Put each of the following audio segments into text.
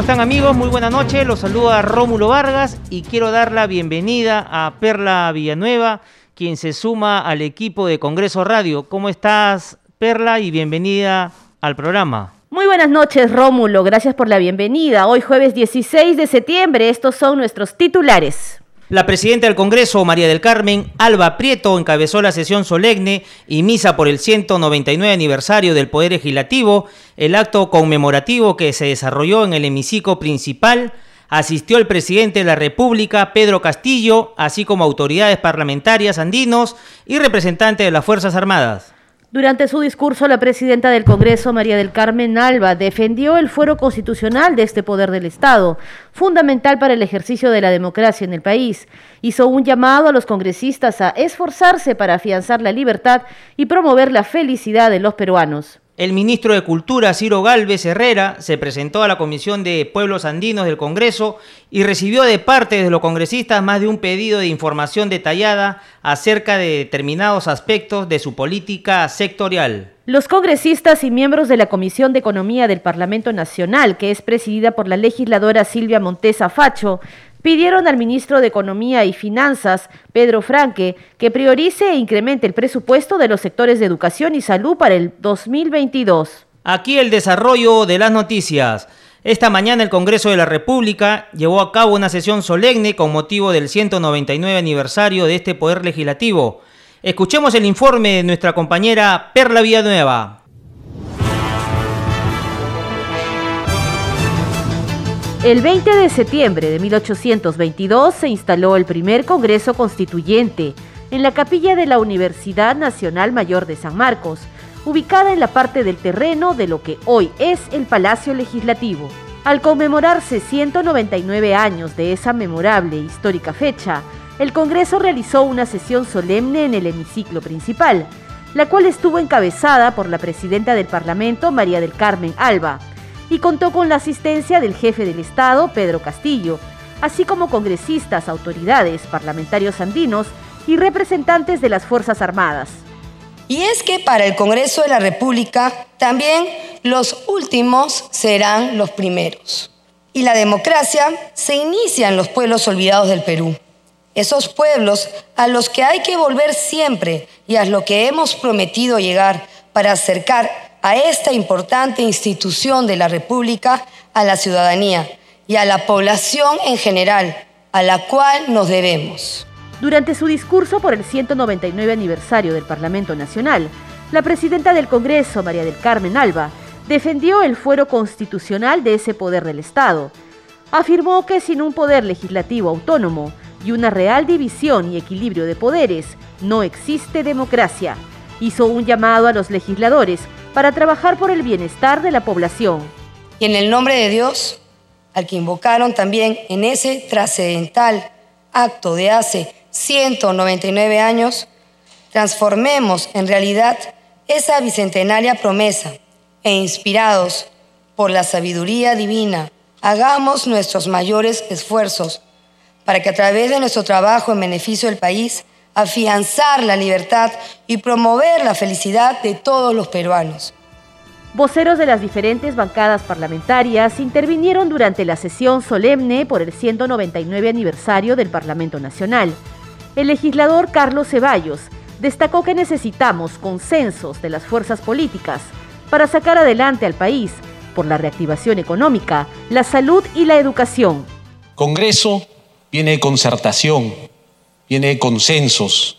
¿Cómo están amigos? Muy buena noche. Los saluda Rómulo Vargas y quiero dar la bienvenida a Perla Villanueva, quien se suma al equipo de Congreso Radio. ¿Cómo estás, Perla? Y bienvenida al programa. Muy buenas noches, Rómulo. Gracias por la bienvenida. Hoy jueves 16 de septiembre, estos son nuestros titulares. La presidenta del Congreso, María del Carmen Alba Prieto, encabezó la sesión solemne y misa por el 199 aniversario del Poder Legislativo, el acto conmemorativo que se desarrolló en el hemiciclo principal. Asistió el presidente de la República, Pedro Castillo, así como autoridades parlamentarias andinos y representantes de las Fuerzas Armadas. Durante su discurso, la presidenta del Congreso, María del Carmen Alba, defendió el fuero constitucional de este poder del Estado, fundamental para el ejercicio de la democracia en el país. Hizo un llamado a los congresistas a esforzarse para afianzar la libertad y promover la felicidad de los peruanos. El ministro de Cultura, Ciro Galvez Herrera, se presentó a la Comisión de Pueblos Andinos del Congreso y recibió de parte de los congresistas más de un pedido de información detallada acerca de determinados aspectos de su política sectorial. Los congresistas y miembros de la Comisión de Economía del Parlamento Nacional, que es presidida por la legisladora Silvia Montesa Facho, pidieron al ministro de Economía y Finanzas, Pedro Franque, que priorice e incremente el presupuesto de los sectores de educación y salud para el 2022. Aquí el desarrollo de las noticias. Esta mañana el Congreso de la República llevó a cabo una sesión solemne con motivo del 199 aniversario de este Poder Legislativo. Escuchemos el informe de nuestra compañera Perla Villanueva. El 20 de septiembre de 1822 se instaló el primer Congreso Constituyente en la capilla de la Universidad Nacional Mayor de San Marcos, ubicada en la parte del terreno de lo que hoy es el Palacio Legislativo. Al conmemorarse 199 años de esa memorable e histórica fecha, el Congreso realizó una sesión solemne en el hemiciclo principal, la cual estuvo encabezada por la presidenta del Parlamento, María del Carmen Alba, y contó con la asistencia del jefe del Estado, Pedro Castillo, así como congresistas, autoridades, parlamentarios andinos y representantes de las Fuerzas Armadas. Y es que para el Congreso de la República también los últimos serán los primeros. Y la democracia se inicia en los pueblos olvidados del Perú. Esos pueblos a los que hay que volver siempre y a los que hemos prometido llegar para acercar a esta importante institución de la República a la ciudadanía y a la población en general, a la cual nos debemos. Durante su discurso por el 199 aniversario del Parlamento Nacional, la presidenta del Congreso, María del Carmen Alba, defendió el fuero constitucional de ese poder del Estado. Afirmó que sin un poder legislativo autónomo y una real división y equilibrio de poderes, no existe democracia. Hizo un llamado a los legisladores para trabajar por el bienestar de la población. Y en el nombre de Dios, al que invocaron también en ese trascendental acto de hace 199 años, transformemos en realidad esa bicentenaria promesa e inspirados por la sabiduría divina, hagamos nuestros mayores esfuerzos para que a través de nuestro trabajo en beneficio del país afianzar la libertad y promover la felicidad de todos los peruanos. Voceros de las diferentes bancadas parlamentarias intervinieron durante la sesión solemne por el 199 aniversario del Parlamento Nacional. El legislador Carlos Ceballos destacó que necesitamos consensos de las fuerzas políticas para sacar adelante al país por la reactivación económica, la salud y la educación. Congreso viene de concertación, viene de consensos.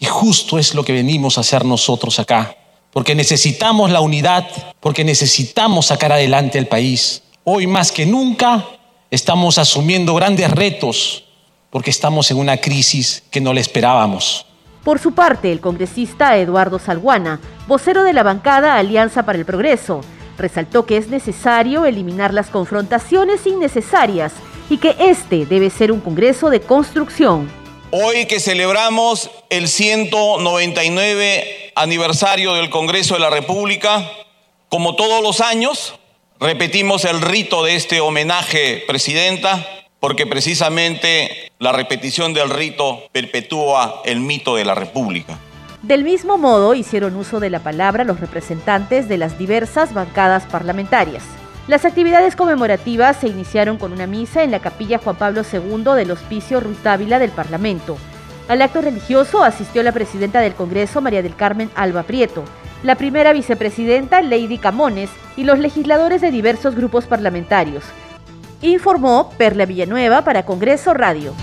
Y justo es lo que venimos a hacer nosotros acá. Porque necesitamos la unidad, porque necesitamos sacar adelante al país. Hoy más que nunca estamos asumiendo grandes retos porque estamos en una crisis que no le esperábamos. Por su parte, el congresista Eduardo Salguana, vocero de la bancada Alianza para el Progreso, resaltó que es necesario eliminar las confrontaciones innecesarias y que este debe ser un Congreso de construcción. Hoy que celebramos el 199 aniversario del Congreso de la República, como todos los años, repetimos el rito de este homenaje, Presidenta, porque precisamente la repetición del rito perpetúa el mito de la República. Del mismo modo, hicieron uso de la palabra los representantes de las diversas bancadas parlamentarias. Las actividades conmemorativas se iniciaron con una misa en la capilla Juan Pablo II del Hospicio Rutávila del Parlamento. Al acto religioso asistió la presidenta del Congreso, María del Carmen Alba Prieto, la primera vicepresidenta, Lady Camones, y los legisladores de diversos grupos parlamentarios. Informó Perla Villanueva para Congreso Radio.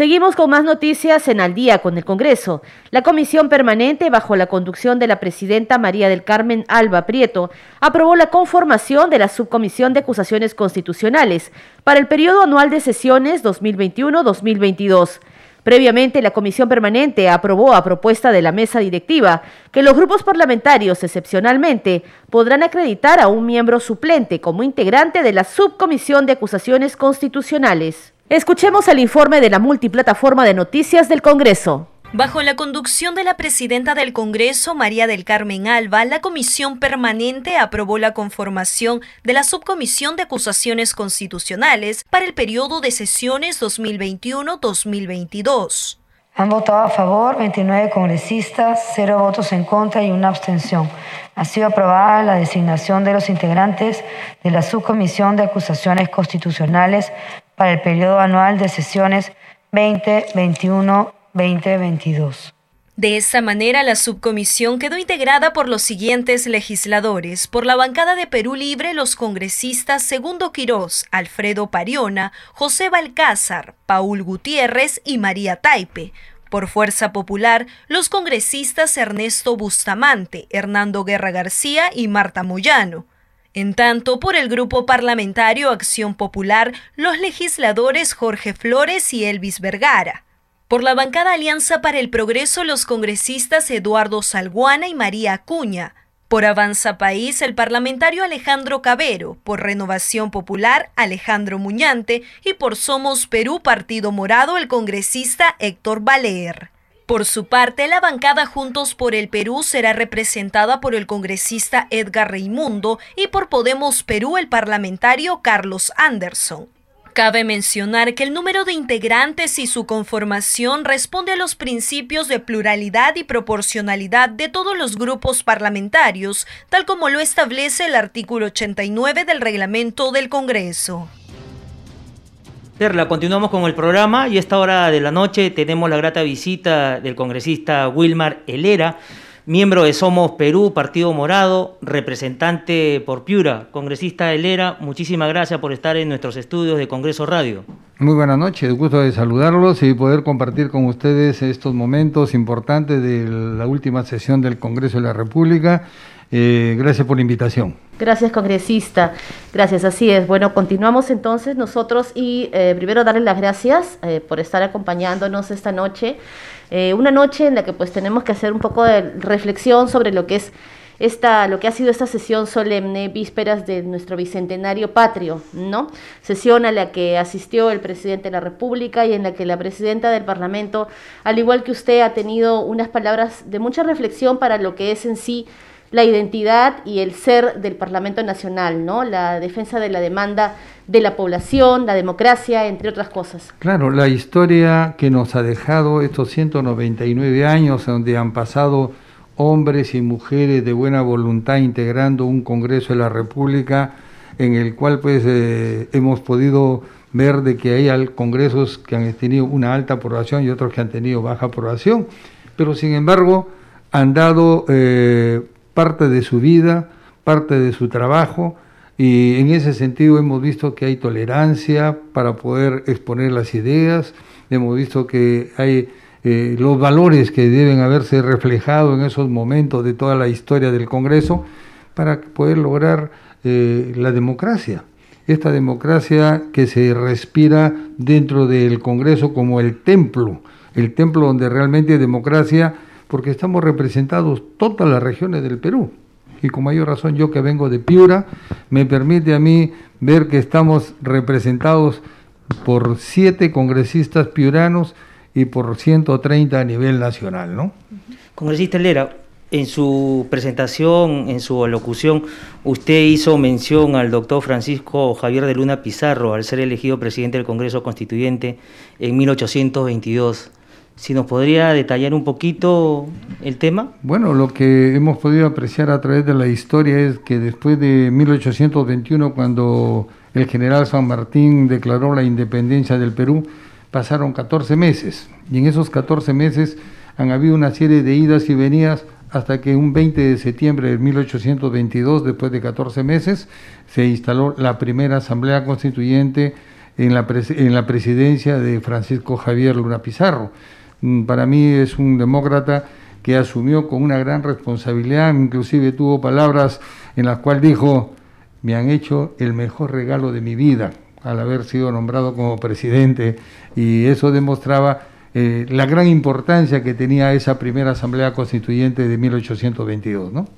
Seguimos con más noticias en Al día con el Congreso. La comisión permanente, bajo la conducción de la presidenta María del Carmen Alba Prieto, aprobó la conformación de la Subcomisión de Acusaciones Constitucionales para el periodo anual de sesiones 2021-2022. Previamente, la Comisión Permanente aprobó a propuesta de la mesa directiva que los grupos parlamentarios, excepcionalmente, podrán acreditar a un miembro suplente como integrante de la Subcomisión de Acusaciones Constitucionales. Escuchemos el informe de la multiplataforma de noticias del Congreso. Bajo la conducción de la presidenta del Congreso, María del Carmen Alba, la Comisión Permanente aprobó la conformación de la Subcomisión de Acusaciones Constitucionales para el periodo de sesiones 2021-2022. Han votado a favor 29 congresistas, 0 votos en contra y una abstención. Ha sido aprobada la designación de los integrantes de la Subcomisión de Acusaciones Constitucionales para el periodo anual de sesiones 2021-2022. De esta manera, la subcomisión quedó integrada por los siguientes legisladores. Por la bancada de Perú Libre, los congresistas Segundo Quirós, Alfredo Pariona, José Balcázar, Paul Gutiérrez y María Taipe. Por Fuerza Popular, los congresistas Ernesto Bustamante, Hernando Guerra García y Marta Moyano. En tanto, por el Grupo Parlamentario Acción Popular, los legisladores Jorge Flores y Elvis Vergara. Por la bancada Alianza para el Progreso, los congresistas Eduardo Salguana y María Acuña. Por Avanza País, el parlamentario Alejandro Cabero. Por Renovación Popular, Alejandro Muñante. Y por Somos Perú Partido Morado, el congresista Héctor Valer. Por su parte, la bancada Juntos por el Perú será representada por el congresista Edgar Reimundo y por Podemos Perú el parlamentario Carlos Anderson. Cabe mencionar que el número de integrantes y su conformación responde a los principios de pluralidad y proporcionalidad de todos los grupos parlamentarios, tal como lo establece el artículo 89 del reglamento del Congreso. Perla, continuamos con el programa y a esta hora de la noche tenemos la grata visita del congresista Wilmar Helera, miembro de Somos Perú, Partido Morado, representante por Piura. Congresista Helera, muchísimas gracias por estar en nuestros estudios de Congreso Radio. Muy buenas noches, gusto de saludarlos y poder compartir con ustedes estos momentos importantes de la última sesión del Congreso de la República eh, gracias por la invitación. Gracias, congresista. Gracias, así es. Bueno, continuamos entonces nosotros y eh, primero darles las gracias eh, por estar acompañándonos esta noche. una noche en la que pues tenemos que hacer un poco de reflexión sobre lo que es esta, lo que ha sido esta sesión solemne, vísperas de nuestro bicentenario patrio, ¿no? Sesión a la que asistió el presidente de la República y en la que la presidenta del Parlamento, al igual que usted, ha tenido unas palabras de mucha reflexión para lo que es en sí la identidad y el ser del Parlamento Nacional, ¿no? La defensa de la demanda de la población, la democracia, entre otras cosas. Claro, la historia que nos ha dejado estos 199 años donde han pasado hombres y mujeres de buena voluntad integrando un Congreso de la República en el cual pues eh, hemos podido ver de que hay congresos que han tenido una alta aprobación y otros que han tenido baja aprobación, pero sin embargo han dado eh, parte de su vida, parte de su trabajo, y en ese sentido hemos visto que hay tolerancia para poder exponer las ideas, hemos visto que hay eh, los valores que deben haberse reflejado en esos momentos de toda la historia del Congreso para poder lograr eh, la democracia. Esta democracia que se respira dentro del Congreso como el templo, el templo donde realmente democracia porque estamos representados todas las regiones del Perú. y con mayor razón yo que vengo de Piura, me permite a mí ver que estamos representados por siete congresistas piuranos y por 130 a nivel nacional, ¿no? Congresista Lera, en su presentación, en su alocución, usted hizo mención al doctor Francisco Javier de Luna Pizarro al ser elegido presidente del Congreso Constituyente en 1822. Si nos podría detallar un poquito el tema. Bueno, lo que hemos podido apreciar a través de la historia es que después de 1821, cuando el general San Martín declaró la independencia del Perú, pasaron 14 meses y en esos 14 meses han habido una serie de idas y venidas hasta que un 20 de septiembre de 1822, después de 14 meses, se instaló la primera Asamblea Constituyente en la, en la presidencia de Francisco Javier Luna Pizarro. Mm, para mí es un demócrata que asumió con una gran responsabilidad, inclusive tuvo palabras en las cuales dijo, me han hecho el mejor regalo de mi vida al haber sido nombrado como presidente y eso demostraba eh, la gran importancia que tenía esa primera Asamblea Constituyente de 1822, ¿no?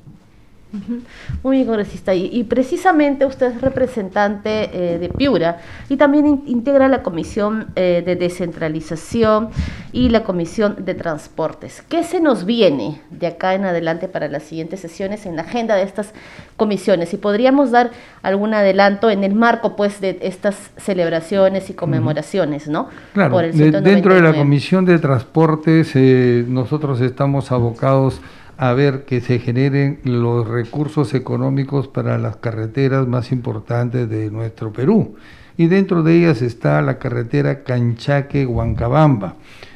Muy bien, congresista. Y, precisamente usted es representante eh, de Piura y también integra la Comisión eh, de Descentralización y la Comisión de Transportes. ¿Qué se nos viene de acá en adelante para las siguientes sesiones en la agenda de estas comisiones? Y podríamos dar algún adelanto en el marco pues de estas celebraciones y conmemoraciones, ¿no? Claro, dentro de la Comisión de Transportes eh, nosotros estamos abocados a ver que se generen los recursos económicos para las carreteras más importantes de nuestro Perú. Y dentro de ellas está la carretera Canchaque-Huancabamba.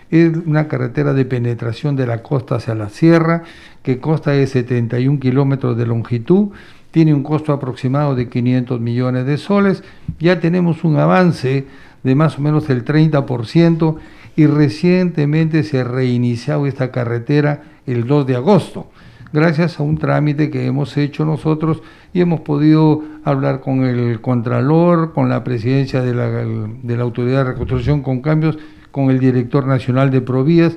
Es una carretera de penetración de la costa hacia la sierra que consta de 71 kilómetros de longitud, tiene un costo aproximado de 500 millones de soles. Ya tenemos un avance de más o menos el 30% y recientemente se ha reiniciado esta carretera el 2 de agosto, gracias a un trámite que hemos hecho nosotros y hemos podido hablar con el Contralor, con la presidencia de la, de la Autoridad de Reconstrucción con cambios, con el director nacional de Provías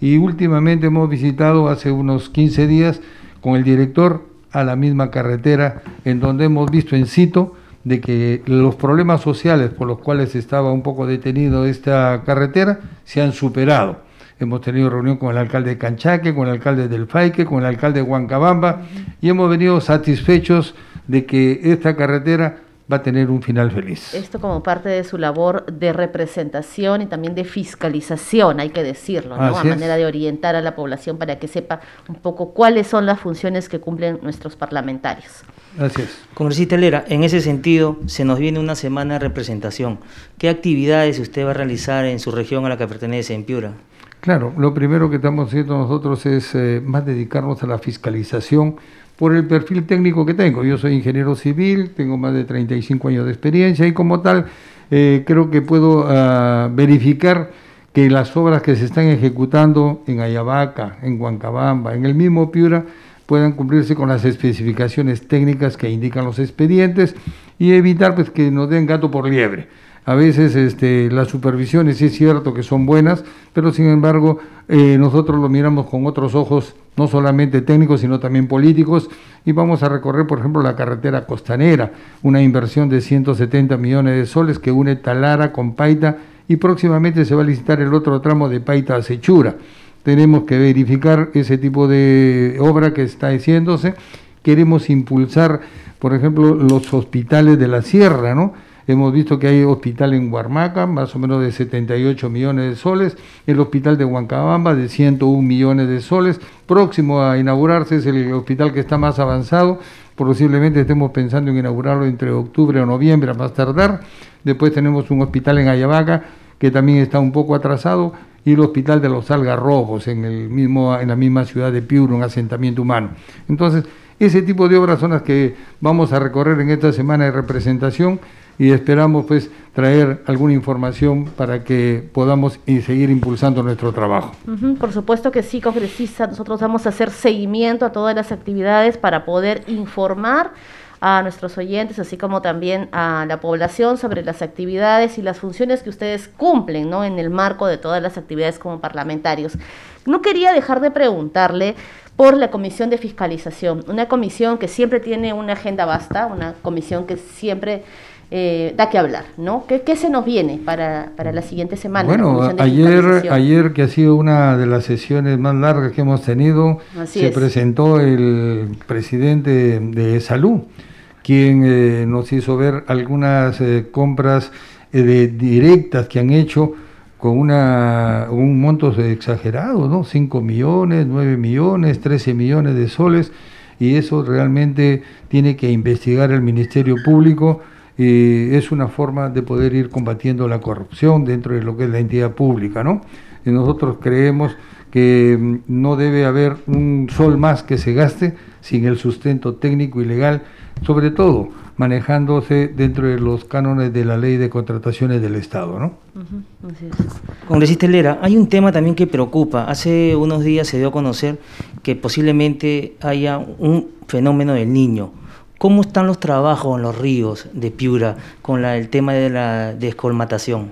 y últimamente hemos visitado hace unos 15 días con el director a la misma carretera en donde hemos visto en sitio de que los problemas sociales por los cuales estaba un poco detenido esta carretera se han superado. Hemos tenido reunión con el alcalde de Canchaque, con el alcalde del Faique, con el alcalde de Huancabamba y hemos venido satisfechos de que esta carretera va a tener un final feliz. Esto como parte de su labor de representación y también de fiscalización, hay que decirlo, ¿no? a manera de orientar a la población para que sepa un poco cuáles son las funciones que cumplen nuestros parlamentarios. Gracias. Congresista Lera, en ese sentido, se nos viene una semana de representación. ¿Qué actividades usted va a realizar en su región a la que pertenece, en Piura? Claro, lo primero que estamos haciendo nosotros es eh, más dedicarnos a la fiscalización por el perfil técnico que tengo. Yo soy ingeniero civil, tengo más de 35 años de experiencia y como tal eh, creo que puedo ah, verificar que las obras que se están ejecutando en Ayabaca, en Huancabamba, en el mismo Piura, puedan cumplirse con las especificaciones técnicas que indican los expedientes y evitar pues, que nos den gato por liebre. A veces este, las supervisiones es cierto que son buenas, pero sin embargo eh, nosotros lo miramos con otros ojos, no solamente técnicos, sino también políticos, y vamos a recorrer, por ejemplo, la carretera costanera, una inversión de 170 millones de soles que une Talara con Paita, y próximamente se va a licitar el otro tramo de Paita a Sechura. Tenemos que verificar ese tipo de obra que está haciéndose. Queremos impulsar, por ejemplo, los hospitales de la sierra, ¿no? Hemos visto que hay hospital en Huarmaca, más o menos de 78 millones de soles, el hospital de Huancabamba de 101 millones de soles, próximo a inaugurarse es el hospital que está más avanzado, posiblemente estemos pensando en inaugurarlo entre octubre o noviembre a más tardar. Después tenemos un hospital en Ayabaca que también está un poco atrasado y el hospital de los Algarrobos en el mismo en la misma ciudad de Piura, un asentamiento humano. Entonces, ese tipo de obras son las que vamos a recorrer en esta semana de representación y esperamos pues traer alguna información para que podamos seguir impulsando nuestro trabajo. por supuesto que sí, congresista, nosotros vamos a hacer seguimiento a todas las actividades para poder informar a nuestros oyentes, así como también a la población sobre las actividades y las funciones que ustedes cumplen ¿no? en el marco de todas las actividades como parlamentarios. No quería dejar de preguntarle por la Comisión de Fiscalización, una comisión que siempre tiene una agenda vasta, una comisión que siempre eh, da que hablar, ¿no? ¿Qué, ¿Qué, se nos viene para, para la siguiente semana? Bueno, ayer, ayer que ha sido una de las sesiones más largas que hemos tenido, se presentó el presidente de Salud, quien eh, nos hizo ver algunas eh, compras de, directas que han hecho con una, un monto exagerado, ¿no? 5 millones, 9 millones, 13 millones de soles, y eso realmente tiene que investigar el Ministerio Público y es una forma de poder ir combatiendo la corrupción dentro de lo que es la entidad pública, ¿no? Y nosotros creemos que mm, no debe haber un sol más que se gaste sin el sustento técnico y legal, sobre todo manejándose dentro de los cánones de la ley de contrataciones del Estado, ¿no? Congresista Lera, hay un tema también que preocupa. Hace unos días se dio a conocer que posiblemente haya un fenómeno del niño. ¿Cómo están los trabajos en los ríos de Piura con el tema de la descolmatación?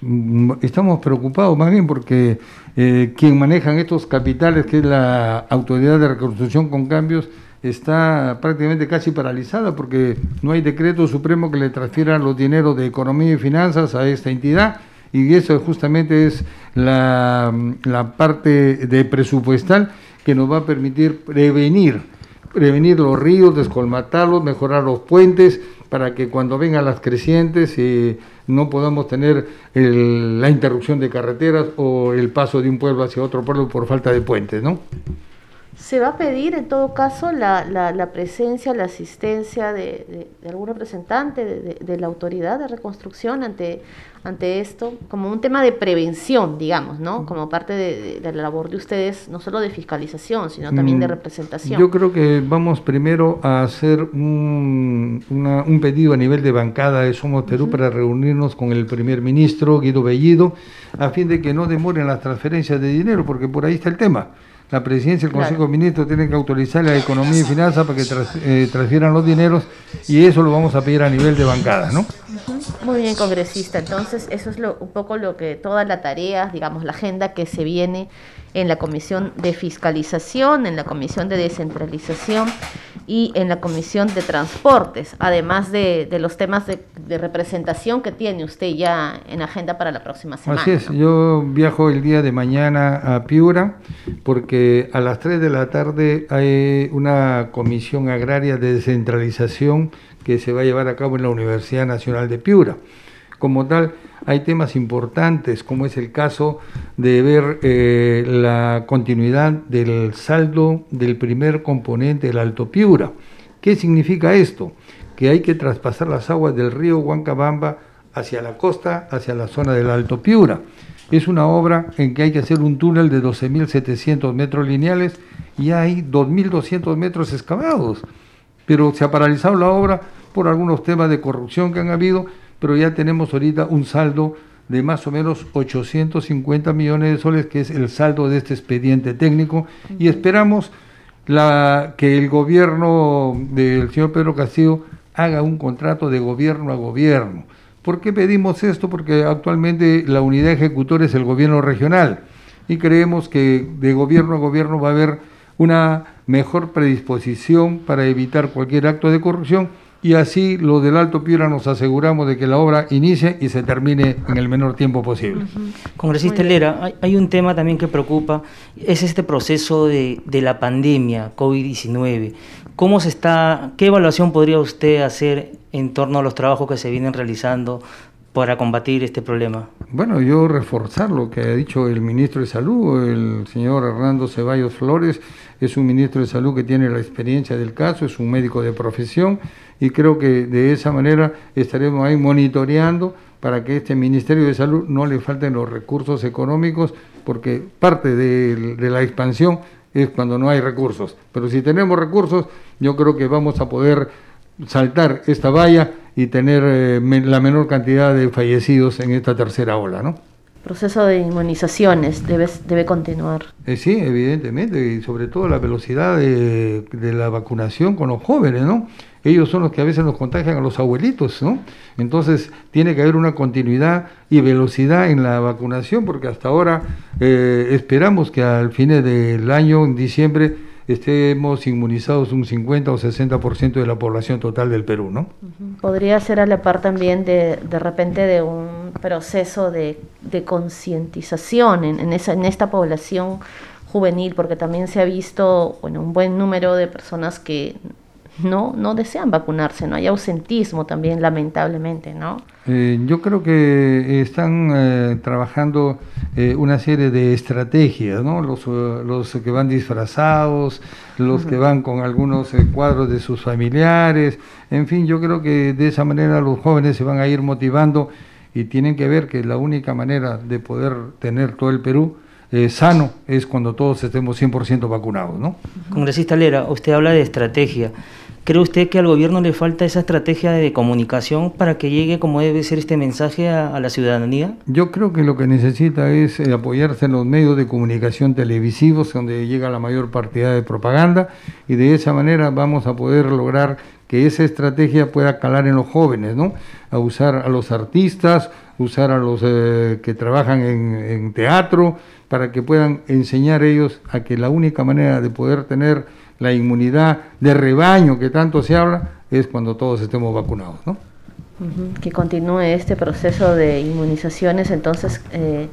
Mm, estamos preocupados más bien porque eh, quien maneja estos capitales, que es la Autoridad de Reconstrucción con Cambios, está prácticamente casi paralizada porque no hay decreto supremo que le transfiera los dineros de economía y finanzas a esta entidad y eso justamente es la, la parte de presupuestal que nos va a permitir prevenir prevenir los ríos, descolmatarlos, mejorar los puentes, para que cuando vengan las crecientes eh, no podamos tener la interrupción de carreteras o el paso de un pueblo hacia otro pueblo por falta de puentes, ¿no? ¿Se va a pedir en todo caso la, la, presencia, la asistencia de, algún representante de, la autoridad de reconstrucción ante, ante esto, como un tema de prevención, digamos, ¿no? Como parte de, la labor de ustedes, no solo de fiscalización, sino también de mm, representación. Yo creo que vamos primero a hacer un, un pedido a nivel de bancada de Somos Perú para reunirnos con el primer ministro, Guido Bellido, a fin de que no demoren las transferencias de dinero, porque por ahí está el tema la presidencia y el Consejo de Ministros tienen que autorizar la economía y finanzas para que eh, transfieran los dineros y eso lo vamos a pedir a nivel de bancada, ¿no? Muy bien, congresista. Entonces, eso es lo, un poco lo que toda la tarea, digamos, la agenda que se viene en la Comisión de Fiscalización, en la Comisión de Descentralización y en la Comisión de Transportes, además de, los temas de, representación que tiene usted ya en agenda para la próxima semana. Así es, yo viajo el día de mañana a Piura porque a las 3 de la tarde hay una comisión agraria de descentralización que se va a llevar a cabo en la Universidad Nacional de Piura. Como tal, hay temas importantes, como es el caso de ver eh, la continuidad del saldo del primer componente del Alto Piura. ¿Qué significa esto? Que hay que traspasar las aguas del río Huancabamba hacia la costa, hacia la zona del Alto Piura. Es una obra en que hay que hacer un túnel de 12.700 metros lineales y hay 2.200 metros excavados. Pero se ha paralizado la obra por algunos temas de corrupción que han habido pero ya tenemos ahorita un saldo de más o menos 850 millones de soles, que es el saldo de este expediente técnico, y esperamos la, que el gobierno del señor Pedro Castillo haga un contrato de gobierno a gobierno. ¿Por qué pedimos esto? Porque actualmente la unidad ejecutora es el gobierno regional y creemos que de gobierno a gobierno va a haber una mejor predisposición para evitar cualquier acto de corrupción y así lo del Alto Piura nos aseguramos de que la obra inicie y se termine en el menor tiempo posible. Congresista Lera, hay, un tema también que preocupa, es este proceso de, de la pandemia COVID-19. ¿Cómo se está, qué evaluación podría usted hacer en torno a los trabajos que se vienen realizando para combatir este problema? Bueno, yo reforzar lo que ha dicho el ministro de Salud, el señor Hernando Ceballos Flores, es un ministro de Salud que tiene la experiencia del caso, es un médico de profesión y creo que de esa manera estaremos ahí monitoreando para que este Ministerio de Salud no le falten los recursos económicos, porque parte de, la expansión es cuando no hay recursos. Pero si tenemos recursos, yo creo que vamos a poder saltar esta valla y tener eh, la menor cantidad de fallecidos en esta tercera ola, ¿no? Proceso de inmunizaciones debe, debe continuar. Eh, sí, evidentemente, y sobre todo la velocidad de, de, la vacunación con los jóvenes, ¿no? Ellos son los que a veces nos contagian a los abuelitos, ¿no? Entonces tiene que haber una continuidad y velocidad en la vacunación, porque hasta ahora eh, esperamos que al fin del año, en diciembre, estemos inmunizados un 50 o 60% de la población total del Perú, ¿no? Podría ser a la par también de, de repente de un proceso de, de concientización en, en, esa, en esta población juvenil, porque también se ha visto bueno, un buen número de personas que no, no desean vacunarse, ¿no? Hay ausentismo también, lamentablemente, ¿no? Eh, yo creo que están eh, trabajando eh, una serie de estrategias, ¿no? Los, los que van disfrazados, los uh -huh. que van con algunos cuadros de sus familiares, en fin, yo creo que de esa manera los jóvenes se van a ir motivando y tienen que ver que la única manera de poder tener todo el Perú eh, sano es cuando todos estemos 100% vacunados, ¿no? Congresista Lera, usted habla de estrategia. ¿Cree usted que al gobierno le falta esa estrategia de comunicación para que llegue como debe ser este mensaje a, la ciudadanía? Yo creo que lo que necesita es eh, apoyarse en los medios de comunicación televisivos, donde llega la mayor cantidad de propaganda, y de esa manera vamos a poder lograr que esa estrategia pueda calar en los jóvenes, ¿no? A usar a los artistas, usar a los eh, que trabajan en, en teatro, para que puedan enseñar ellos a que la única manera de poder tener la inmunidad de rebaño que tanto se habla es cuando todos estemos vacunados, ¿no? Que continúe este proceso de inmunizaciones. Entonces, eh,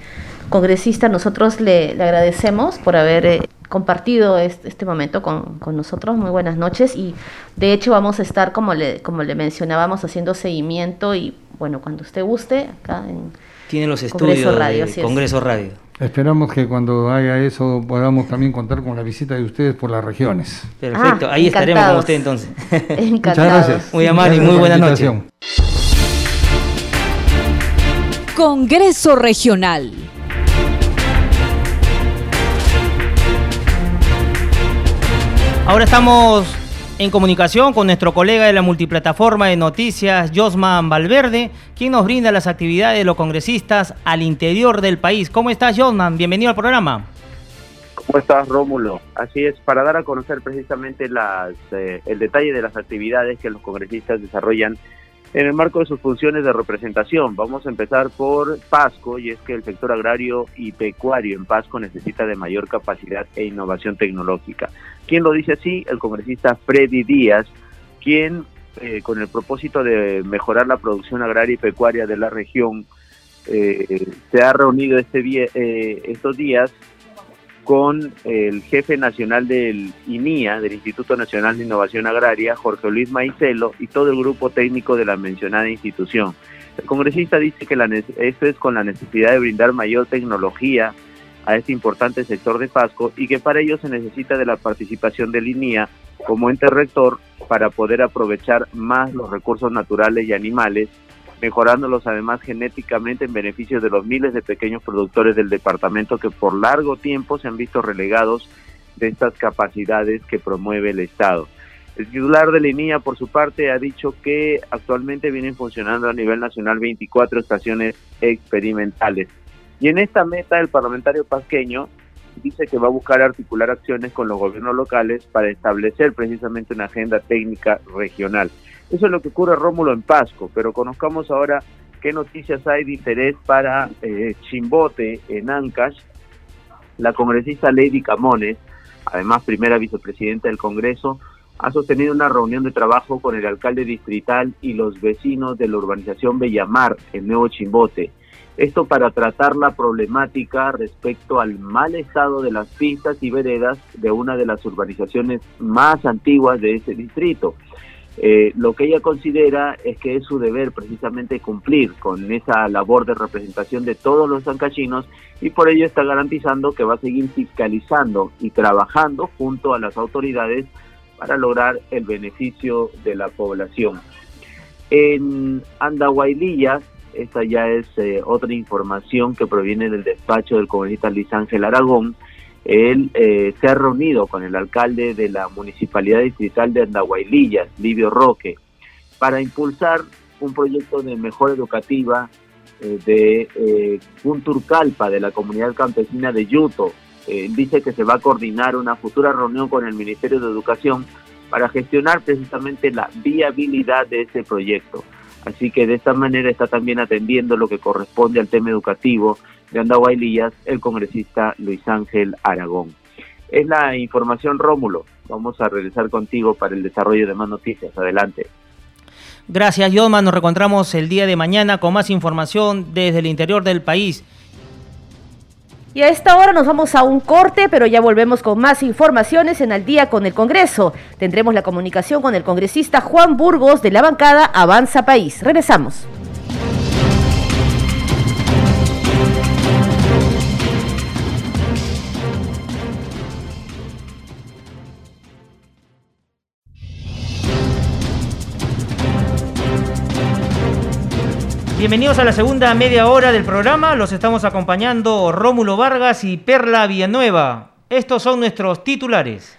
congresista, nosotros le, agradecemos por haber eh, compartido este, este momento con, con, nosotros. Muy buenas noches. Y de hecho vamos a estar, como le, como le mencionábamos, haciendo seguimiento y, bueno, cuando usted guste, acá en Tiene los estudios Congreso Radio. De Congreso Radio. Esperamos que cuando haya eso podamos también contar con la visita de ustedes por las regiones. Perfecto, ah, ahí estaremos con usted entonces. Muchas gracias. Muy amable y muy buena noche. Congreso Regional. Ahora estamos en comunicación con nuestro colega de la multiplataforma de noticias, Josman Valverde, quien nos brinda las actividades de los congresistas al interior del país. ¿Cómo estás, Josman? Bienvenido al programa. ¿Cómo estás, Rómulo? Así es, para dar a conocer precisamente las, eh, el detalle de las actividades que los congresistas desarrollan en el marco de sus funciones de representación. Vamos a empezar por Pasco, y es que el sector agrario y pecuario en Pasco necesita de mayor capacidad e innovación tecnológica. ¿Quién lo dice así? El congresista Freddy Díaz, quien eh, con el propósito de mejorar la producción agraria y pecuaria de la región, eh, se ha reunido este eh, estos días con el jefe nacional del INIA, del Instituto Nacional de Innovación Agraria, Jorge Luis Maicelo, y todo el grupo técnico de la mencionada institución. El congresista dice que esto es con la necesidad de brindar mayor tecnología a este importante sector de Pasco y que para ello se necesita de la participación del INIA como ente rector para poder aprovechar más los recursos naturales y animales mejorándolos además genéticamente en beneficio de los miles de pequeños productores del departamento que por largo tiempo se han visto relegados de estas capacidades que promueve el Estado. El titular de la INIA, por su parte, ha dicho que actualmente vienen funcionando a nivel nacional 24 estaciones experimentales. Y en esta meta, el parlamentario pasqueño dice que va a buscar articular acciones con los gobiernos locales para establecer precisamente una agenda técnica regional. Eso es lo que ocurre, Rómulo, en Pasco, pero conozcamos ahora qué noticias hay de interés para eh, Chimbote, en Ancash. La congresista Lady Camones, además primera vicepresidenta del Congreso, ha sostenido una reunión de trabajo con el alcalde distrital y los vecinos de la urbanización Bellamar, el nuevo Chimbote. Esto para tratar la problemática respecto al mal estado de las pistas y veredas de una de las urbanizaciones más antiguas de ese distrito. Eh, lo que ella considera es que es su deber precisamente cumplir con esa labor de representación de todos los ancachinos y por ello está garantizando que va a seguir fiscalizando y trabajando junto a las autoridades para lograr el beneficio de la población. En Andahuaylillas, esta ya es eh, otra información que proviene del despacho del congresista Luis Ángel Aragón, él eh, se ha reunido con el alcalde de la Municipalidad Distrital de Andahuaylillas, Livio Roque, para impulsar un proyecto de mejora educativa eh, de Punturcalpa, de la comunidad campesina de Yuto. Dice que se va a coordinar una futura reunión con el Ministerio de Educación para gestionar precisamente la viabilidad de este proyecto. Así que de esta manera está también atendiendo lo que corresponde al tema educativo de Andahuaylillas el congresista Luis Ángel Aragón. Es la información Rómulo. Vamos a regresar contigo para el desarrollo de más noticias. Adelante. Gracias, Yoma. Nos reencontramos el día de mañana con más información desde el interior del país. Y a esta hora nos vamos a un corte, pero ya volvemos con más informaciones en Al día con el Congreso. Tendremos la comunicación con el congresista Juan Burgos de la bancada Avanza País. Regresamos. Bienvenidos a la segunda media hora del programa. Los estamos acompañando Rómulo Vargas y Perla Villanueva. Estos son nuestros titulares.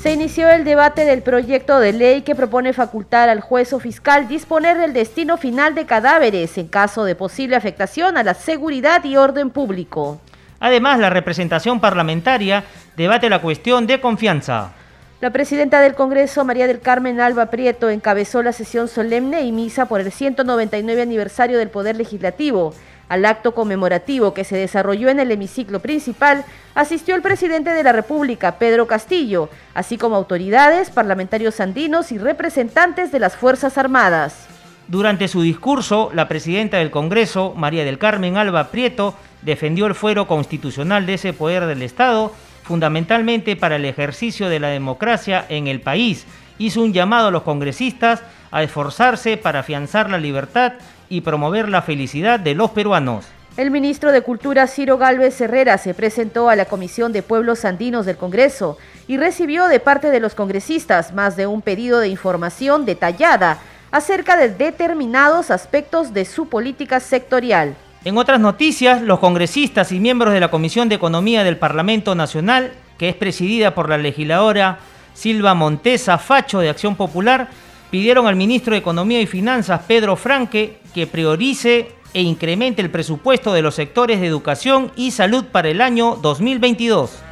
Se inició el debate del proyecto de ley que propone facultar al juez o fiscal disponer del destino final de cadáveres en caso de posible afectación a la seguridad y orden público. Además, la representación parlamentaria debate la cuestión de confianza. La presidenta del Congreso, María del Carmen Alba Prieto, encabezó la sesión solemne y misa por el 199 aniversario del Poder Legislativo. Al acto conmemorativo que se desarrolló en el hemiciclo principal, asistió el presidente de la República, Pedro Castillo, así como autoridades, parlamentarios andinos y representantes de las Fuerzas Armadas. Durante su discurso, la presidenta del Congreso, María del Carmen Alba Prieto, defendió el fuero constitucional de ese poder del Estado fundamentalmente para el ejercicio de la democracia en el país. Hizo un llamado a los congresistas a esforzarse para afianzar la libertad y promover la felicidad de los peruanos. El ministro de Cultura Ciro Galvez Herrera se presentó a la Comisión de Pueblos Andinos del Congreso y recibió de parte de los congresistas más de un pedido de información detallada acerca de determinados aspectos de su política sectorial. En otras noticias, los congresistas y miembros de la Comisión de Economía del Parlamento Nacional, que es presidida por la legisladora Silva Montesa Facho de Acción Popular, pidieron al ministro de Economía y Finanzas, Pedro Franque, que priorice e incremente el presupuesto de los sectores de educación y salud para el año 2022.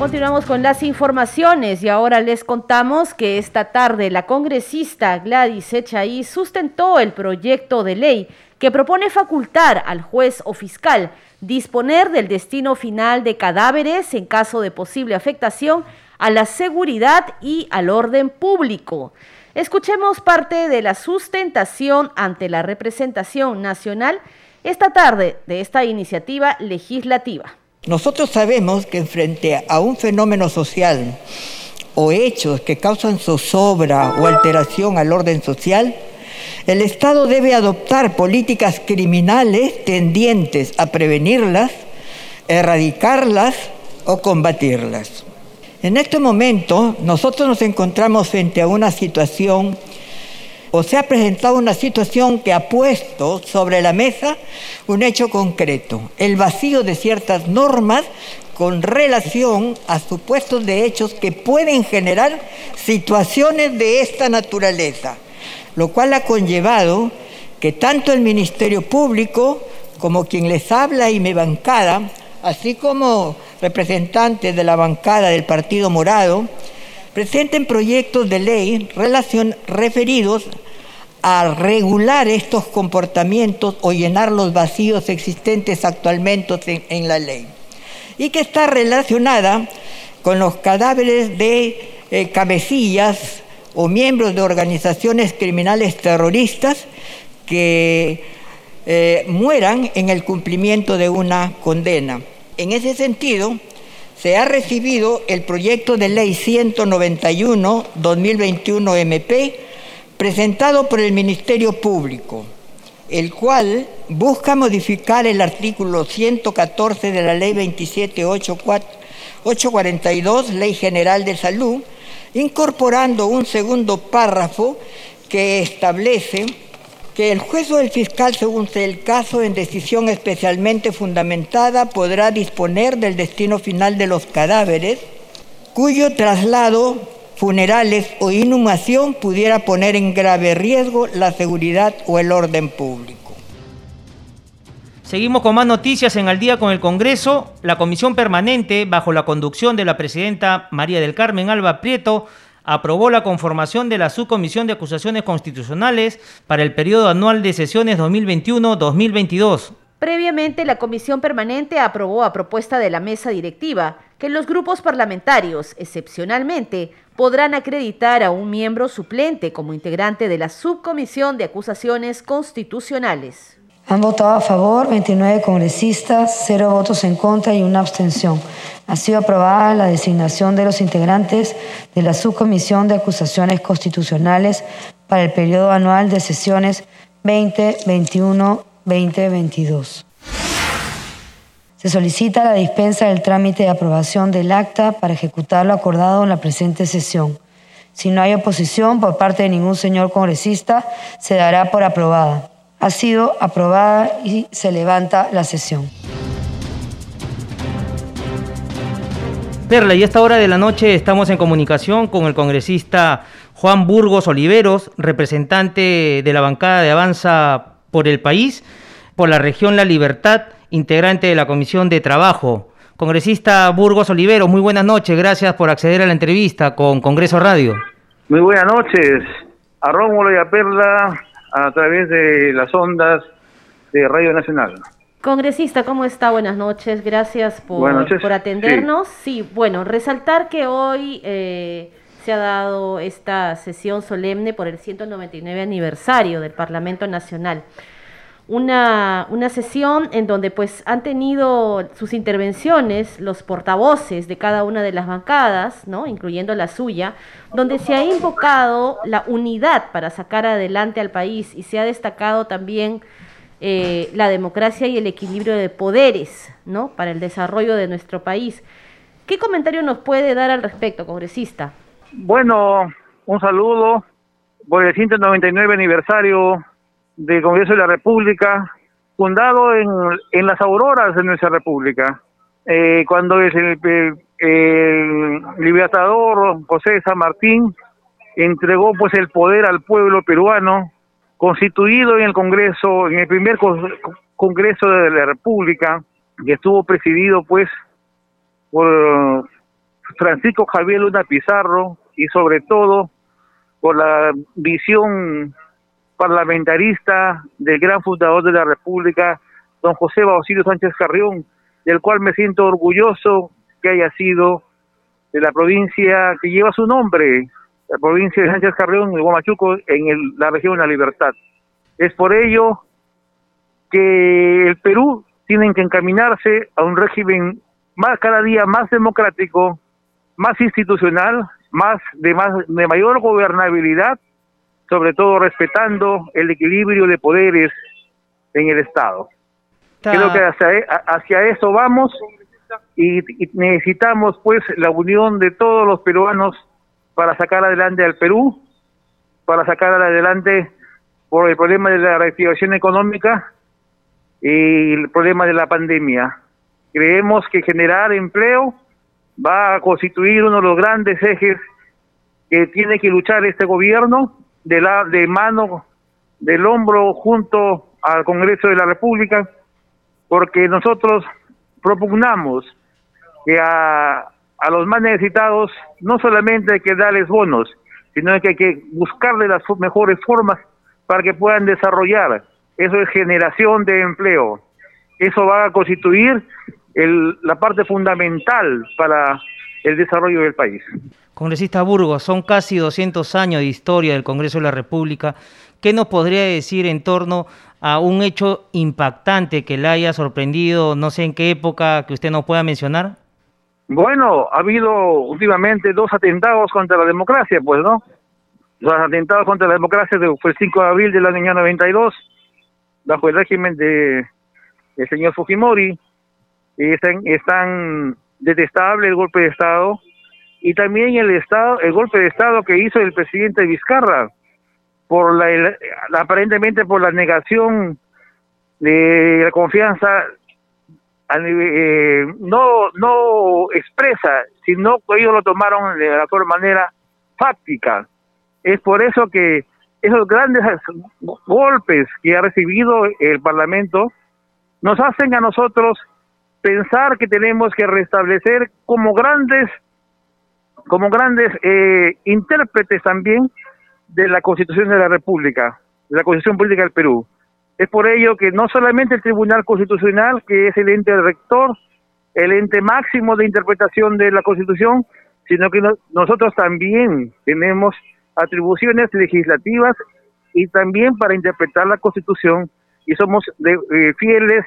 Continuamos con las informaciones y ahora les contamos que esta tarde la congresista Gladys Echaí sustentó el proyecto de ley que propone facultar al juez o fiscal disponer del destino final de cadáveres en caso de posible afectación a la seguridad y al orden público. Escuchemos parte de la sustentación ante la representación nacional esta tarde de esta iniciativa legislativa. Nosotros sabemos que frente a un fenómeno social o hechos que causan zozobra o alteración al orden social, el Estado debe adoptar políticas criminales tendientes a prevenirlas, erradicarlas o combatirlas. En este momento nosotros nos encontramos frente a una situación o se ha presentado una situación que ha puesto sobre la mesa un hecho concreto, el vacío de ciertas normas con relación a supuestos de hechos que pueden generar situaciones de esta naturaleza, lo cual ha conllevado que tanto el Ministerio Público como quien les habla y me bancada, así como representantes de la bancada del Partido Morado, presenten proyectos de ley referidos a regular estos comportamientos o llenar los vacíos existentes actualmente en, la ley. Y que está relacionada con los cadáveres de eh, cabecillas o miembros de organizaciones criminales terroristas que eh, mueran en el cumplimiento de una condena. En ese sentido, se ha recibido el proyecto de ley 191-2021 MP presentado por el Ministerio Público, el cual busca modificar el artículo 114 de la ley 27842, Ley General de Salud, incorporando un segundo párrafo que establece que el juez o el fiscal, según sea el caso, en decisión especialmente fundamentada, podrá disponer del destino final de los cadáveres, cuyo traslado funerales o inhumación pudiera poner en grave riesgo la seguridad o el orden público. Seguimos con más noticias en Al día con el Congreso. La comisión permanente, bajo la conducción de la presidenta María del Carmen Alba Prieto, aprobó la conformación de la Subcomisión de Acusaciones Constitucionales para el periodo anual de sesiones 2021-2022. Previamente, la Comisión Permanente aprobó a propuesta de la mesa directiva que los grupos parlamentarios, excepcionalmente, podrán acreditar a un miembro suplente como integrante de la Subcomisión de Acusaciones Constitucionales. Han votado a favor 29 congresistas, 0 votos en contra y una abstención. Ha sido aprobada la designación de los integrantes de la Subcomisión de Acusaciones Constitucionales para el periodo anual de sesiones 2021 2022. Se solicita la dispensa del trámite de aprobación del acta para ejecutar lo acordado en la presente sesión. Si no hay oposición por parte de ningún señor congresista, se dará por aprobada. Ha sido aprobada y se levanta la sesión. Perla, y a esta hora de la noche estamos en comunicación con el congresista Juan Burgos Oliveros, representante de la bancada de Avanza por el país, por la región La Libertad, integrante de la Comisión de Trabajo. Congresista Burgos Olivero, muy buenas noches, gracias por acceder a la entrevista con Congreso Radio. Muy buenas noches, a Rómulo y a Perla a través de las ondas de Radio Nacional. Congresista, ¿cómo está? Buenas noches, gracias por, por atendernos. Sí. bueno, resaltar que hoy eh, se ha dado esta sesión solemne por el 199 aniversario del Parlamento Nacional. Una, una, sesión en donde pues han tenido sus intervenciones los portavoces de cada una de las bancadas, ¿no? incluyendo la suya, donde se ha invocado la unidad para sacar adelante al país y se ha destacado también eh, la democracia y el equilibrio de poderes ¿no? para el desarrollo de nuestro país. ¿Qué comentario nos puede dar al respecto, congresista? Bueno, un saludo por el 199 aniversario del Congreso de la República, fundado en, las auroras de nuestra República, eh, cuando el, el, libertador José San Martín entregó pues el poder al pueblo peruano, constituido en el Congreso, en el primer Congreso de la República, que estuvo presidido pues por Francisco Javier Luna Pizarro y sobre todo por la visión parlamentarista del gran fundador de la República, don José Basilio Sánchez Carrión, del cual me siento orgulloso que haya sido de la provincia que lleva su nombre, la provincia de Sánchez Carrión, de Guamachuco, en la región de la Libertad. Es por ello que el Perú tiene que encaminarse a un régimen más cada día más democrático, más institucional, más de más de mayor gobernabilidad, sobre todo respetando el equilibrio de poderes en el Estado. Creo que hacia, e, hacia eso vamos y, y, necesitamos pues la unión de todos los peruanos para sacar adelante al Perú, para sacar adelante por el problema de la reactivación económica y el problema de la pandemia. Creemos que generar empleo va a constituir uno de los grandes ejes que tiene que luchar este gobierno de la de mano del hombro junto al Congreso de la República porque nosotros propugnamos que a, a los más necesitados no solamente hay que darles bonos, sino que hay que buscarle las mejores formas para que puedan desarrollar. Eso es generación de empleo. Eso va a constituir el, la parte fundamental para el desarrollo del país. Congresista Burgos, son casi 200 años de historia del Congreso de la República. ¿Qué nos podría decir en torno a un hecho impactante que le haya sorprendido, no sé en qué época, que usted nos pueda mencionar? Bueno, ha habido últimamente dos atentados contra la democracia, pues, ¿no? Los atentados contra la democracia fue el 5 de abril del año 92, bajo el régimen de el señor Fujimori, y están, están detestable el golpe de Estado y también el Estado, el golpe de Estado que hizo el presidente Vizcarra, por la, aparentemente por la negación de la confianza eh, no no expresa, sino que ellos lo tomaron de la mejor manera fáctica. Es por eso que esos grandes golpes que ha recibido el Parlamento nos hacen a nosotros pensar que tenemos que restablecer como grandes como grandes eh, intérpretes también de la Constitución de la República, de la Constitución Política del Perú. Es por ello que no solamente el Tribunal Constitucional, que es el ente rector, el ente máximo de interpretación de la Constitución, sino que nosotros también tenemos atribuciones legislativas y también para interpretar la Constitución y somos de, eh, fieles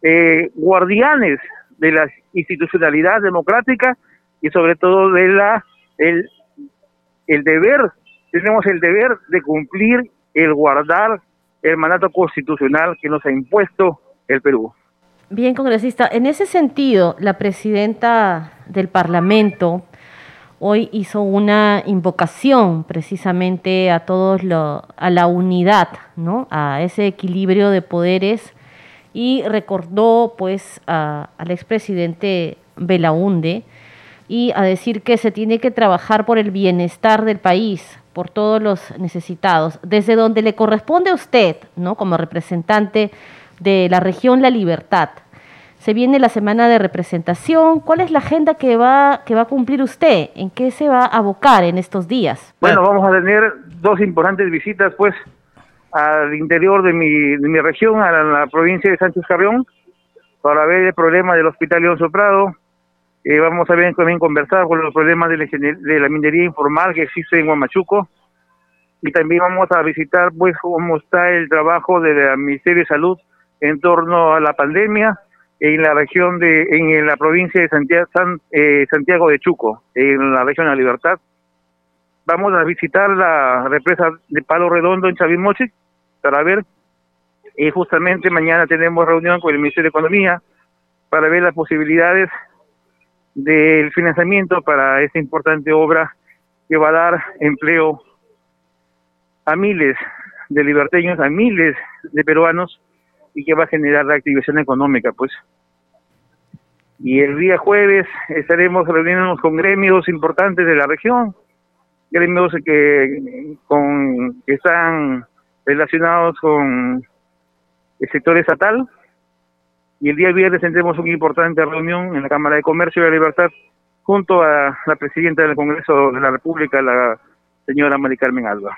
eh, guardianes de la institucionalidad democrática y sobre todo de la el, el deber tenemos el deber de cumplir el guardar el mandato constitucional que nos ha impuesto el Perú. Bien, congresista, en ese sentido, la presidenta del Parlamento hoy hizo una invocación precisamente a todos lo, a la unidad, ¿no? A ese equilibrio de poderes y recordó pues al expresidente Belaunde y a decir que se tiene que trabajar por el bienestar del país, por todos los necesitados, desde donde le corresponde a usted, ¿no? como representante de la región La Libertad. Se viene la semana de representación. ¿Cuál es la agenda que va, que va a cumplir usted? ¿En qué se va a abocar en estos días? Bueno, vamos a tener dos importantes visitas, pues, al interior de mi, de mi región, a la, provincia de Sánchez Carrión, para ver el problema del Hospital León Soprado. Eh, vamos a ver, también conversar con los problemas de la, de la minería informal que existe en Huamachuco. Y también vamos a visitar, pues, cómo está el trabajo del Ministerio de Salud en torno a la pandemia en la región de, en la provincia de Santiago, eh, Santiago de Chuco, en la región de la Libertad. Vamos a visitar la represa de Palo Redondo en Chavimochic para ver, y justamente mañana tenemos reunión con el Ministerio de Economía para ver las posibilidades del financiamiento para esta importante obra que va a dar empleo a miles de liberteños, a miles de peruanos y que va a generar reactivación económica, pues. Y el día jueves estaremos reuniéndonos con gremios importantes de la región, gremios que, con, que están relacionados con el sector estatal. Y el día viernes tendremos una importante reunión en la Cámara de Comercio y la Libertad junto a la presidenta del Congreso de la República, la señora Mari Carmen Alba.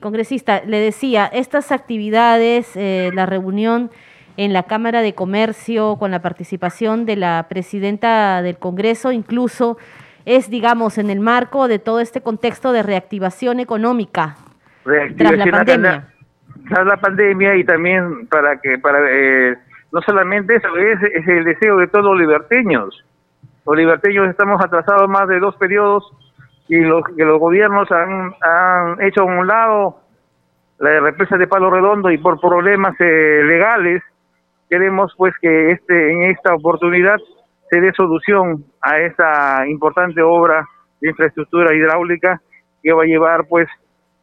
Congresista, le decía, estas actividades, eh, la reunión en la Cámara de Comercio con la participación de la presidenta del Congreso, incluso es, digamos, en el marco de todo este contexto de reactivación económica tras la pandemia tras la pandemia y también para que, para eh, no solamente eso, es, el deseo de todos los liberteños. Los liberteños estamos atrasados más de dos periodos y los que los gobiernos han, han hecho a un lado la represa de Palo Redondo y por problemas eh, legales queremos pues que este en esta oportunidad se dé solución a esta importante obra de infraestructura hidráulica que va a llevar pues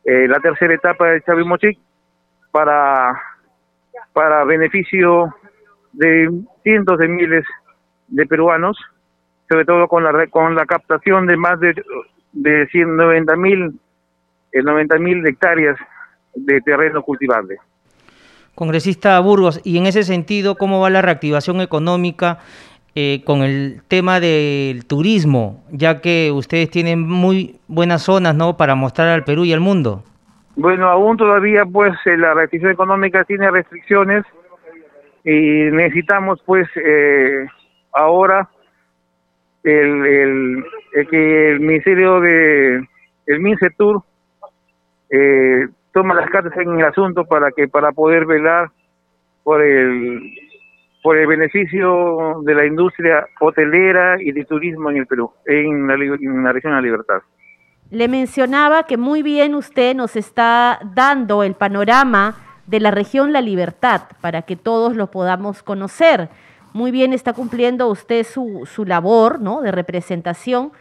eh, la tercera etapa de Chavimochic para, para beneficio de cientos de miles de peruanos, sobre todo con la, con la captación de más de, de 190 mil eh, mil hectáreas de terreno cultivable. Congresista Burgos, y en ese sentido, ¿cómo va la reactivación económica eh, con el tema del turismo, ya que ustedes tienen muy buenas zonas ¿no? para mostrar al Perú y al mundo? Bueno, aún todavía pues eh, la reactivación económica tiene restricciones y necesitamos pues eh, ahora el, el, que el Ministerio de el MINCETUR eh, toma las cartas en el asunto para que para poder velar por el por el beneficio de la industria hotelera y de turismo en el Perú, en la, en la región de la Libertad. Le mencionaba que muy bien usted nos está dando el panorama de la región La Libertad para que todos lo podamos conocer. Muy bien está cumpliendo usted su, su labor ¿no? de representación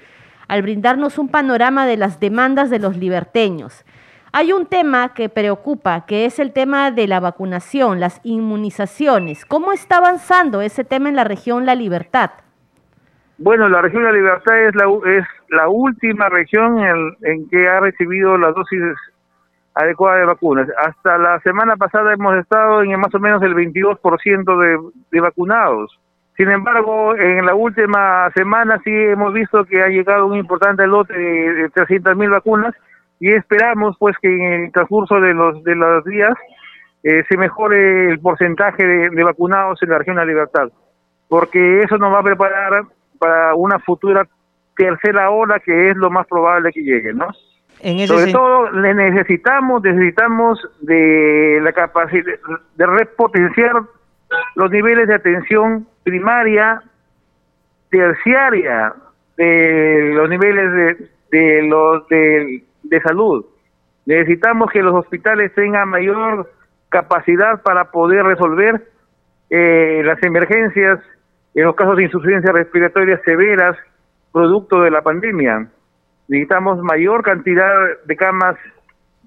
al brindarnos un panorama de las demandas de los liberteños. Hay un tema que preocupa, que es el tema de la vacunación, las inmunizaciones. ¿Cómo está avanzando ese tema en la región La Libertad? Bueno, la región la Libertad es la, es la última región en, en que ha recibido las dosis adecuadas de vacunas. Hasta la semana pasada hemos estado en más o menos el 22% de, de vacunados. Sin embargo, en la última semana sí hemos visto que ha llegado un importante lote de, 300.000 vacunas y esperamos pues que en el transcurso de los de los días eh, se mejore el porcentaje de, vacunados en la región de la Libertad, porque eso nos va a preparar para una futura tercera ola que es lo más probable que llegue, ¿no? Sobre todo necesitamos necesitamos de la capacidad de repotenciar los niveles de atención primaria, terciaria, de los niveles de, de los de, de salud. Necesitamos que los hospitales tengan mayor capacidad para poder resolver eh, las emergencias en los casos de insuficiencia respiratoria severas producto de la pandemia. Necesitamos mayor cantidad de camas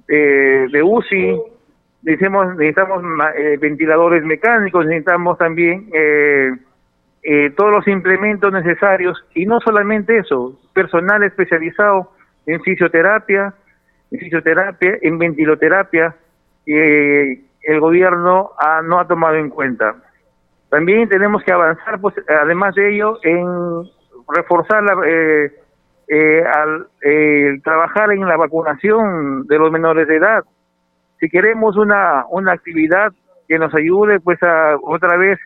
eh, de UCI, necesitamos, necesitamos eh, ventiladores mecánicos, necesitamos también eh, eh, todos los implementos necesarios. Y no solamente eso, personal especializado en fisioterapia, en fisioterapia, en ventiloterapia, que el gobierno no ha tomado en cuenta. También tenemos que avanzar, pues, además de ello, en reforzar la, al trabajar en la vacunación de los menores de edad si queremos una, una actividad que nos ayude pues a otra vez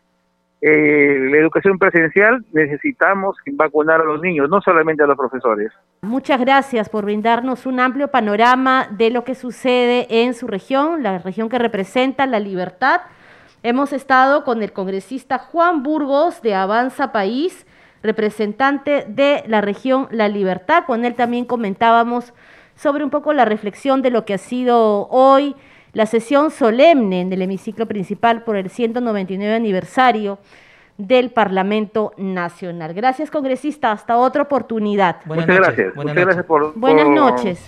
eh, la educación presencial, necesitamos vacunar a los niños, no solamente a los profesores. Muchas gracias por brindarnos un amplio panorama de lo que sucede en su región, la región que representa la libertad. Hemos estado con el congresista Juan Burgos de Avanza País, representante de la región La Libertad. Con él también comentábamos sobre un poco la reflexión de lo que ha sido hoy la sesión solemne en el hemiciclo principal por el 199 aniversario del Parlamento Nacional. Gracias, congresista. Hasta otra oportunidad. Buenas Muchas gracias. Buenas, gracias por, Buenas noches.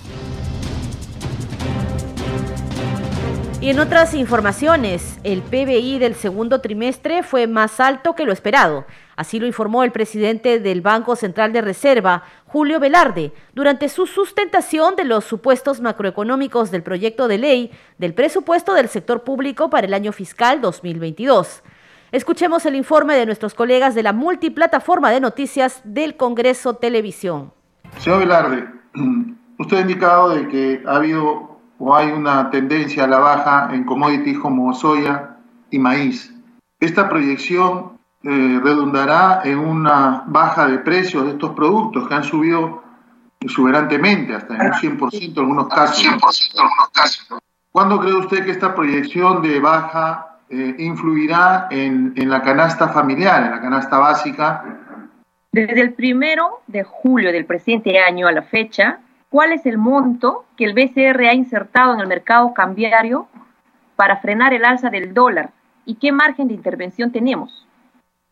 Y en otras informaciones, el PBI del segundo trimestre fue más alto que lo esperado. Así lo informó el presidente del Banco Central de Reserva, Julio Velarde, durante su sustentación de los supuestos macroeconómicos del proyecto de ley del presupuesto del sector público para el año fiscal 2022. Escuchemos el informe de nuestros colegas de la multiplataforma de noticias del Congreso Televisión. Señor Velarde, usted ha indicado de que ha habido o hay una tendencia a la baja en commodities como soya y maíz. Esta proyección eh, redundará en una baja de precios de estos productos que han subido exuberantemente, hasta en un 100% en algunos casos. ¿Cuándo cree usted que esta proyección de baja eh, influirá en, en la canasta familiar, en la canasta básica? Desde el primero de julio del presente año a la fecha, ¿cuál es el monto que el BCR ha insertado en el mercado cambiario para frenar el alza del dólar y qué margen de intervención tenemos?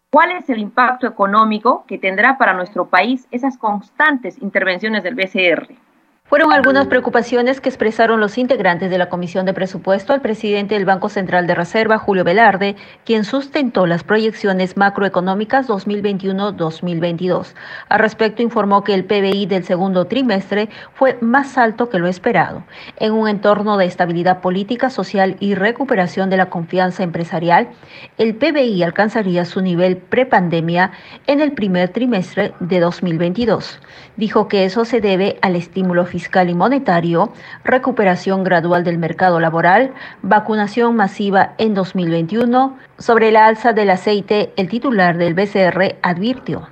¿Cuál es el impacto económico que tendrá para nuestro país esas constantes intervenciones del BCR? Fueron algunas preocupaciones que expresaron los integrantes de la Comisión de Presupuesto al presidente del Banco Central de Reserva, Julio Velarde, quien sustentó las proyecciones macroeconómicas 2021-2022. Al respecto, informó que el PBI del segundo trimestre fue más alto que lo esperado. En un entorno de estabilidad política, social y recuperación de la confianza empresarial, el PBI alcanzaría su nivel prepandemia en el primer trimestre de 2022. Dijo que eso se debe al estímulo fiscal fiscal y monetario, recuperación gradual del mercado laboral, vacunación masiva en 2021. Sobre la alza del aceite, el titular del BCR advirtió.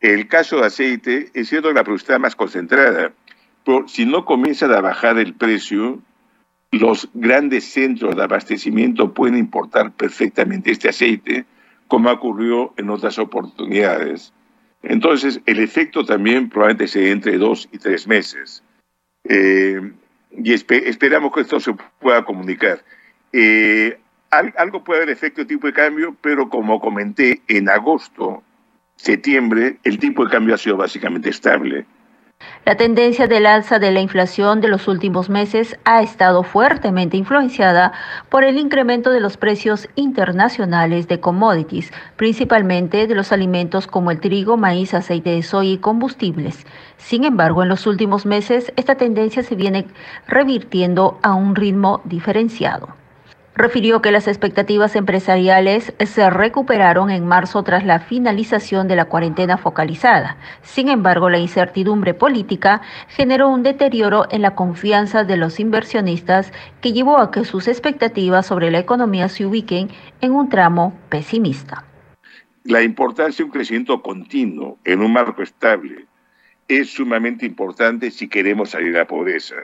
El caso de aceite es que la producción está más concentrada, pero si no comienza a bajar el precio, los grandes centros de abastecimiento pueden importar perfectamente este aceite, como ocurrió en otras oportunidades. Entonces, el efecto también probablemente sea entre dos y tres meses. Eh, y esperamos que esto se pueda comunicar. Eh, algo puede haber efecto tipo de cambio, pero como comenté, en agosto, septiembre, el tipo de cambio ha sido básicamente estable. La tendencia del alza de la inflación de los últimos meses ha estado fuertemente influenciada por el incremento de los precios internacionales de commodities, principalmente de los alimentos como el trigo, maíz, aceite de soya y combustibles. Sin embargo, en los últimos meses esta tendencia se viene revirtiendo a un ritmo diferenciado. Refirió que las expectativas empresariales se recuperaron en marzo tras la finalización de la cuarentena focalizada. Sin embargo, la incertidumbre política generó un deterioro en la confianza de los inversionistas que llevó a que sus expectativas sobre la economía se ubiquen en un tramo pesimista. La importancia de un crecimiento continuo en un marco estable es sumamente importante si queremos salir de la pobreza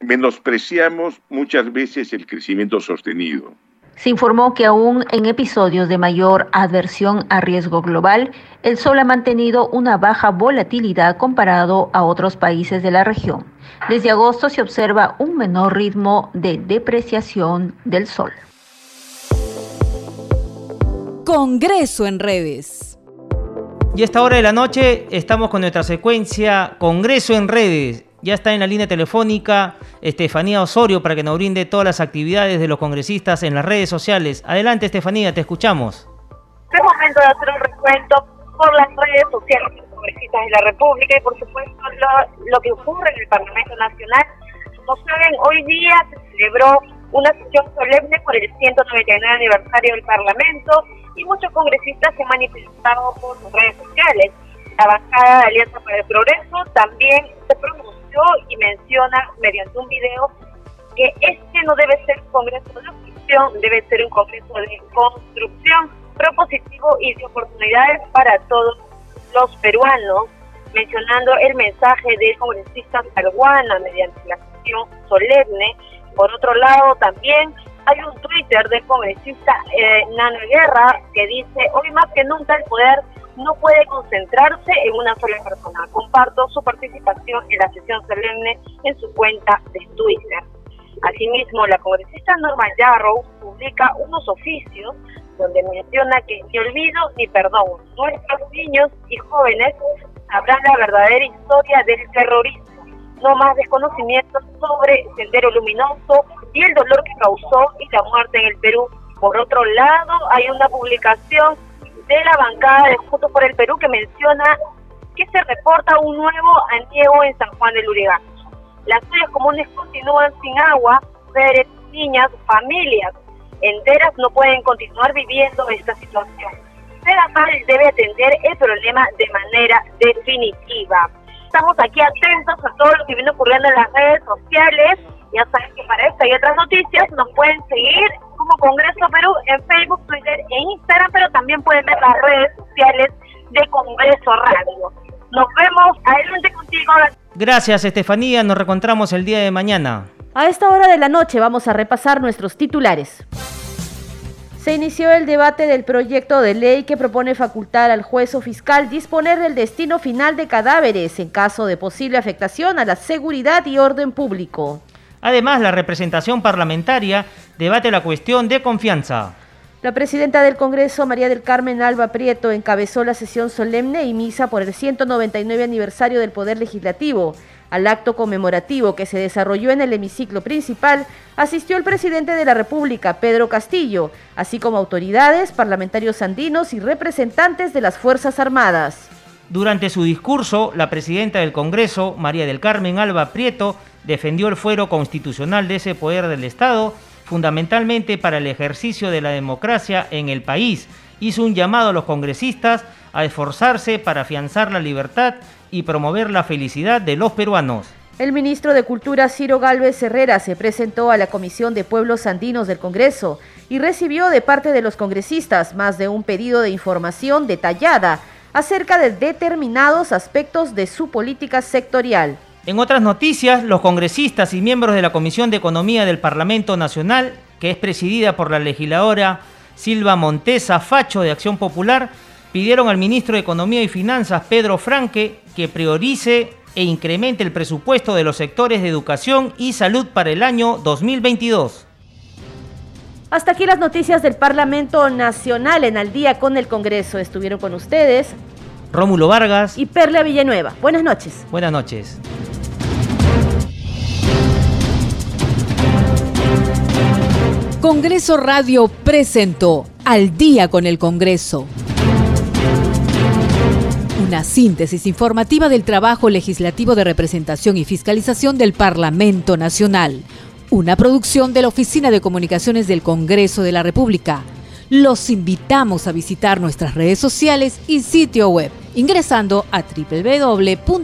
menospreciamos muchas veces el crecimiento sostenido. Se informó que aún en episodios de mayor adversión a riesgo global, el sol ha mantenido una baja volatilidad comparado a otros países de la región. Desde agosto se observa un menor ritmo de depreciación del sol. Congreso en redes. Y a esta hora de la noche estamos con nuestra secuencia Congreso en redes ya está en la línea telefónica Estefanía Osorio para que nos brinde todas las actividades de los congresistas en las redes sociales. Adelante, Estefanía, te escuchamos. Es momento de hacer un recuento por las redes sociales de los congresistas de la República y, por supuesto, lo, que ocurre en el Parlamento Nacional. Como saben, hoy día se celebró una sesión solemne por el 199 aniversario del Parlamento y muchos congresistas se han manifestado por sus redes sociales. La bancada de Alianza para el Progreso también se y menciona mediante un video que este no debe ser un congreso de oposición, debe ser un congreso de construcción propositivo y de oportunidades para todos los peruanos, mencionando el mensaje del congresista Salguana mediante la sesión solemne. Por otro lado, también hay un Twitter del congresista eh, Nano Guerra que dice, hoy más que nunca el poder no puede concentrarse en una sola persona. Comparto su participación en la sesión solemne en su cuenta de Twitter. Asimismo, la congresista Norma Yarrow publica unos oficios donde menciona que ni olvido ni perdón. Nuestros niños y jóvenes sabrán la verdadera historia del terrorismo, no más desconocimiento sobre Sendero Luminoso y el dolor que causó y la muerte en el Perú. Por otro lado, hay una publicación de la bancada de Juntos por el Perú que menciona que se reporta un nuevo aniego en San Juan del Lurigancho. Las ollas comunes continúan sin agua, mujeres, niñas, familias enteras no pueden continuar viviendo esta situación. mal debe atender el problema de manera definitiva. Estamos aquí atentos a todo lo que viene ocurriendo en las redes sociales. Ya saben que para esta y otras noticias nos pueden seguir como Congreso Perú en Facebook, Twitter e Instagram, pero también pueden ver las redes sociales de Congreso Radio. Nos vemos adelante contigo. Gracias, Estefanía. Nos reencontramos el día de mañana. A esta hora de la noche vamos a repasar nuestros titulares. Se inició el debate del proyecto de ley que propone facultar al juez o fiscal disponer del destino final de cadáveres en caso de posible afectación a la seguridad y orden público. Además, la representación parlamentaria debate la cuestión de confianza. La presidenta del Congreso, María del Carmen Alba Prieto, encabezó la sesión solemne y misa por el 199 aniversario del Poder Legislativo. Al acto conmemorativo que se desarrolló en el hemiciclo principal, asistió el presidente de la República, Pedro Castillo, así como autoridades, parlamentarios andinos y representantes de las Fuerzas Armadas. Durante su discurso, la presidenta del Congreso, María del Carmen Alba Prieto, defendió el fuero constitucional de ese poder del Estado, fundamentalmente para el ejercicio de la democracia en el país. Hizo un llamado a los congresistas a esforzarse para afianzar la libertad y promover la felicidad de los peruanos. El ministro de Cultura Ciro Galvez Herrera se presentó a la Comisión de Pueblos Andinos del Congreso y recibió de parte de los congresistas más de un pedido de información detallada acerca de determinados aspectos de su política sectorial. En otras noticias, los congresistas y miembros de la Comisión de Economía del Parlamento Nacional, que es presidida por la legisladora Silva Montesa Facho de Acción Popular, pidieron al ministro de Economía y Finanzas, Pedro Franque, que priorice e incremente el presupuesto de los sectores de educación y salud para el año 2022. Hasta aquí las noticias del Parlamento Nacional en Al día con el Congreso. Estuvieron con ustedes Rómulo Vargas y Perla Villanueva. Buenas noches. Buenas noches. Congreso Radio presentó Al día con el Congreso. Una síntesis informativa del trabajo legislativo de representación y fiscalización del Parlamento Nacional. Una producción de la Oficina de Comunicaciones del Congreso de la República. Los invitamos a visitar nuestras redes sociales y sitio web ingresando a www.go.p.